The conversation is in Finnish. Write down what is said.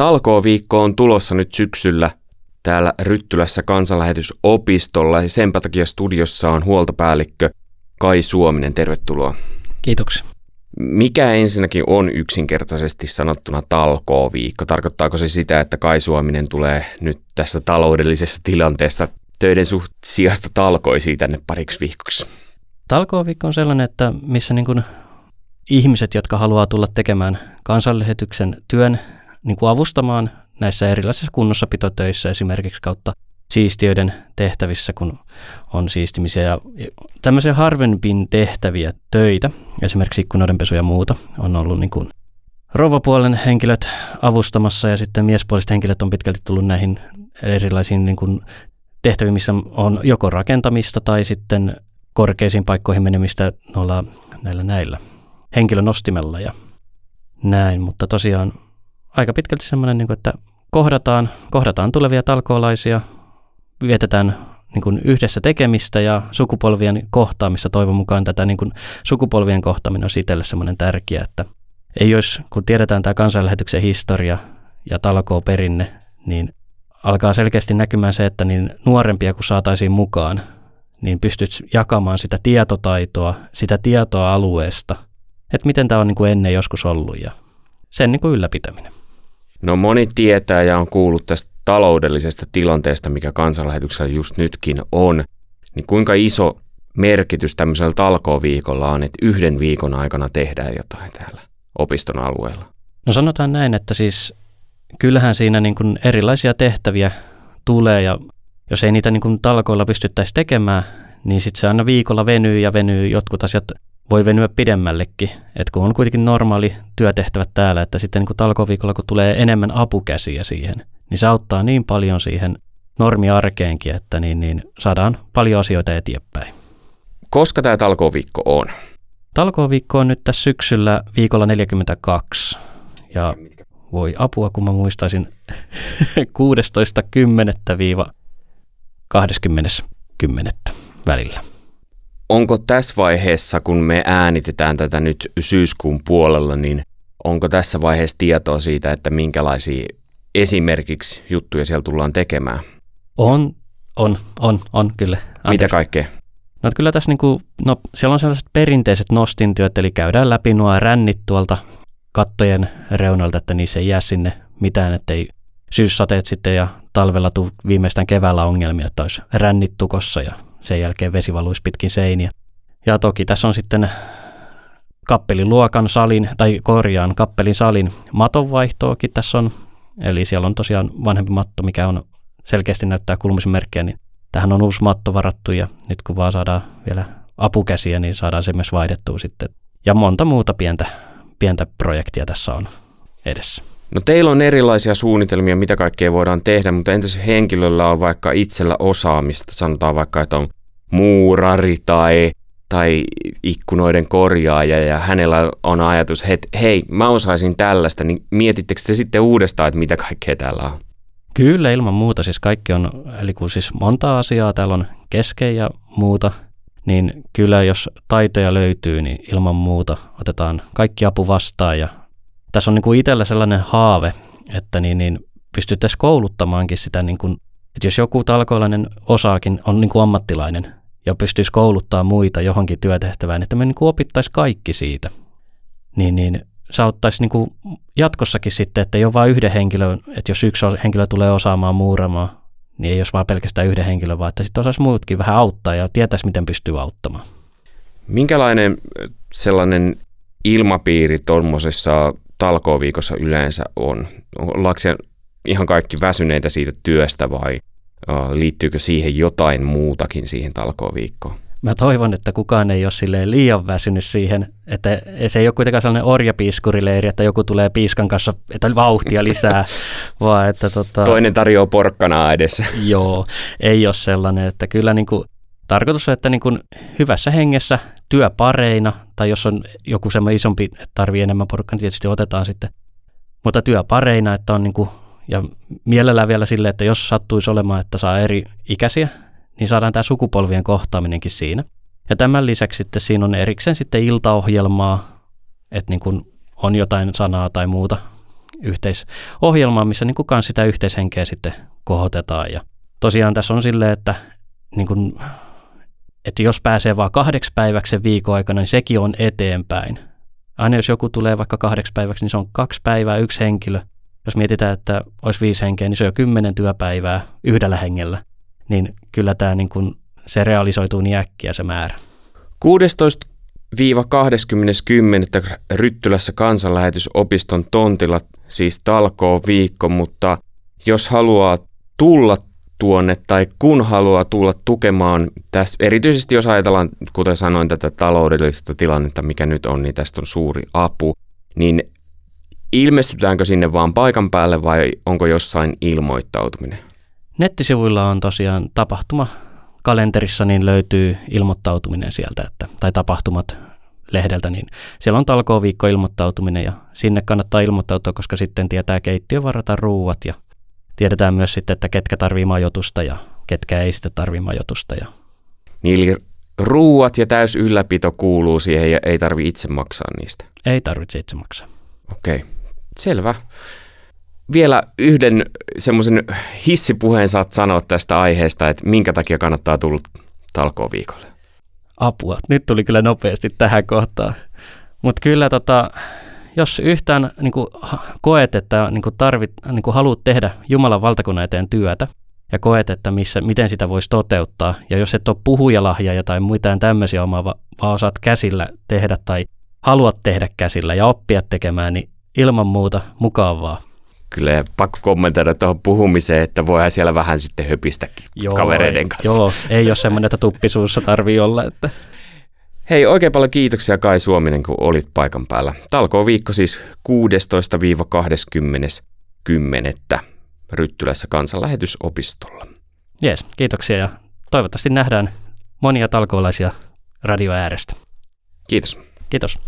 Talkoo-viikko on tulossa nyt syksyllä täällä Ryttylässä kansanlähetysopistolla ja sen takia studiossa on huoltopäällikkö Kai Suominen. Tervetuloa. Kiitoksia. Mikä ensinnäkin on yksinkertaisesti sanottuna talkoo-viikko? Tarkoittaako se sitä, että Kai Suominen tulee nyt tässä taloudellisessa tilanteessa töiden suht sijasta talkoisiin tänne pariksi viikoksi? Talkoo-viikko on sellainen, että missä niin kuin ihmiset, jotka haluaa tulla tekemään kansanlähetyksen työn niin kuin avustamaan näissä erilaisissa kunnossapitotöissä esimerkiksi kautta siistiöiden tehtävissä, kun on siistimisiä. Ja tämmöisiä harvempin tehtäviä töitä, esimerkiksi ikkunoidenpesu ja muuta, on ollut niin kuin rouvapuolen henkilöt avustamassa ja sitten miespuoliset henkilöt on pitkälti tullut näihin erilaisiin niin kuin tehtäviin, missä on joko rakentamista tai sitten korkeisiin paikkoihin menemistä noilla näillä näillä henkilönostimella ja näin, mutta tosiaan aika pitkälti semmoinen, niin kuin, että kohdataan, kohdataan tulevia talkoolaisia, vietetään niin kuin yhdessä tekemistä ja sukupolvien kohtaamista. Toivon mukaan tätä niin kuin sukupolvien kohtaaminen on itselle semmoinen tärkeä, että ei olisi, kun tiedetään tämä kansanlähetyksen historia ja talkoo perinne, niin alkaa selkeästi näkymään se, että niin nuorempia kun saataisiin mukaan, niin pystyt jakamaan sitä tietotaitoa, sitä tietoa alueesta, että miten tämä on niin kuin ennen joskus ollut ja sen niin kuin ylläpitäminen. No moni tietää ja on kuullut tästä taloudellisesta tilanteesta, mikä kansanlähetyksellä just nytkin on. Niin kuinka iso merkitys tämmöisellä talkooviikolla on, että yhden viikon aikana tehdään jotain täällä opiston alueella? No sanotaan näin, että siis kyllähän siinä niin kuin erilaisia tehtäviä tulee ja jos ei niitä niin kuin talkoilla pystyttäisi tekemään, niin sitten se aina viikolla venyy ja venyy. Jotkut asiat voi venyä pidemmällekin, että kun on kuitenkin normaali työtehtävät täällä, että sitten niin kuin talkoviikolla, kun tulee enemmän apukäsiä siihen, niin se auttaa niin paljon siihen normiarkeenkin, että niin, niin saadaan paljon asioita eteenpäin. Koska tämä talkoviikko on? Talkoviikko on nyt tässä syksyllä viikolla 42 ja voi apua, kun mä muistaisin 16.10-20.10. välillä onko tässä vaiheessa, kun me äänitetään tätä nyt syyskuun puolella, niin onko tässä vaiheessa tietoa siitä, että minkälaisia esimerkiksi juttuja siellä tullaan tekemään? On, on, on, on kyllä. Anteeksi. Mitä kaikkea? No kyllä tässä niinku, no siellä on sellaiset perinteiset nostintyöt, eli käydään läpi nuo rännit tuolta kattojen reunoilta, että niissä ei jää sinne mitään, ettei syyssateet sitten ja talvella tuu viimeistään keväällä ongelmia, että olisi rännit tukossa ja sen jälkeen vesi valuisi pitkin seiniä. Ja toki tässä on sitten kappeliluokan salin, tai korjaan kappelin salin matonvaihtoakin tässä on. Eli siellä on tosiaan vanhempi matto, mikä on selkeästi näyttää kulmisen merkkiä, niin tähän on uusi matto varattu ja nyt kun vaan saadaan vielä apukäsiä, niin saadaan se myös vaihdettua sitten. Ja monta muuta pientä, pientä projektia tässä on edessä. No teillä on erilaisia suunnitelmia, mitä kaikkea voidaan tehdä, mutta entäs henkilöllä on vaikka itsellä osaamista, sanotaan vaikka, että on muurari tai, tai ikkunoiden korjaaja ja hänellä on ajatus, että hei, mä osaisin tällaista, niin mietittekö te sitten uudestaan, että mitä kaikkea täällä on? Kyllä, ilman muuta. Siis kaikki on, eli kun siis monta asiaa täällä on kesken ja muuta, niin kyllä jos taitoja löytyy, niin ilman muuta otetaan kaikki apu vastaan ja tässä on niin kuin itsellä sellainen haave, että niin, niin pystyttäisiin kouluttamaankin sitä, niin kuin, että jos joku talkoilainen osaakin on niin kuin ammattilainen ja pystyisi kouluttaa muita johonkin työtehtävään, että me niin opittaisiin kaikki siitä, niin, niin se auttaisi niin kuin jatkossakin sitten, että ei ole vain yhden henkilön, että jos yksi henkilö tulee osaamaan muuramaan, niin ei olisi vaan pelkästään yhden henkilön, vaan että sitten osaisi muutkin vähän auttaa ja tietäisi, miten pystyy auttamaan. Minkälainen sellainen ilmapiiri tuommoisessa talkooviikossa yleensä on? Ollaanko ihan kaikki väsyneitä siitä työstä vai liittyykö siihen jotain muutakin siihen talkooviikkoon? Mä toivon, että kukaan ei ole silleen liian väsynyt siihen, että se ei ole kuitenkaan sellainen orjapiiskurileiri, että joku tulee piiskan kanssa, että vauhtia lisää, vaan että tota... Toinen tarjoaa porkkanaa edessä. Joo, ei ole sellainen, että kyllä niin kuin Tarkoitus on, että niin kuin hyvässä hengessä työpareina, tai jos on joku semmoinen isompi, että tarvii enemmän porukkaa, niin tietysti otetaan sitten. Mutta työpareina, että on niin kuin, ja mielellään vielä sille, että jos sattuisi olemaan, että saa eri ikäisiä, niin saadaan tämä sukupolvien kohtaaminenkin siinä. Ja tämän lisäksi sitten siinä on erikseen sitten iltaohjelmaa, että niin kuin on jotain sanaa tai muuta yhteisohjelmaan, missä niin kuin sitä yhteishenkeä sitten kohotetaan. Ja tosiaan tässä on silleen, että, niin kuin, että jos pääsee vaan kahdeksi päiväksi viikon aikana, niin sekin on eteenpäin. Aina jos joku tulee vaikka kahdeksi päiväksi, niin se on kaksi päivää, yksi henkilö. Jos mietitään, että olisi viisi henkeä, niin se on jo kymmenen työpäivää yhdellä hengellä. Niin kyllä tämä niin kuin, se realisoituu niin äkkiä se määrä. 16 20.10. Ryttylässä kansanlähetysopiston tontilla, siis talkoo viikko, mutta jos haluaa tulla tuonne tai kun haluaa tulla tukemaan, tässä, erityisesti jos ajatellaan, kuten sanoin, tätä taloudellista tilannetta, mikä nyt on, niin tästä on suuri apu, niin ilmestytäänkö sinne vaan paikan päälle vai onko jossain ilmoittautuminen? Nettisivuilla on tosiaan tapahtuma kalenterissa niin löytyy ilmoittautuminen sieltä, että, tai tapahtumat lehdeltä, niin siellä on talkoo viikko ilmoittautuminen ja sinne kannattaa ilmoittautua, koska sitten tietää keittiö varata ruuat ja tiedetään myös sitten, että ketkä tarvii majoitusta ja ketkä ei sitten tarvii majoitusta. Ja... Niin eli ruuat ja täys ylläpito kuuluu siihen ja ei tarvi itse maksaa niistä? Ei tarvitse itse maksaa. Okei, okay. Selvä. Vielä yhden semmoisen hissipuheen saat sanoa tästä aiheesta, että minkä takia kannattaa tulla talkooviikolle? Apua, nyt tuli kyllä nopeasti tähän kohtaan. Mutta kyllä tota, jos yhtään niin kuin, koet, että niin kuin tarvit, niin kuin haluat tehdä Jumalan valtakunnan eteen työtä ja koet, että missä, miten sitä voisi toteuttaa, ja jos et ole puhujalahja tai muita tämmöisiä omaa, vaan osaat käsillä tehdä tai haluat tehdä käsillä ja oppia tekemään, niin ilman muuta mukavaa. Kyllä pakko kommentoida tuohon puhumiseen, että voihan siellä vähän sitten höpistä joo, kavereiden kanssa. Joo, ei ole semmoinen, että tuppisuussa tarvii olla. Että. Hei, oikein paljon kiitoksia Kai Suominen, kun olit paikan päällä. Talkoo viikko siis 16-20.10. Ryttylässä kansanlähetysopistolla. Jees, kiitoksia ja toivottavasti nähdään monia talkoolaisia radioäärestä. Kiitos. Kiitos.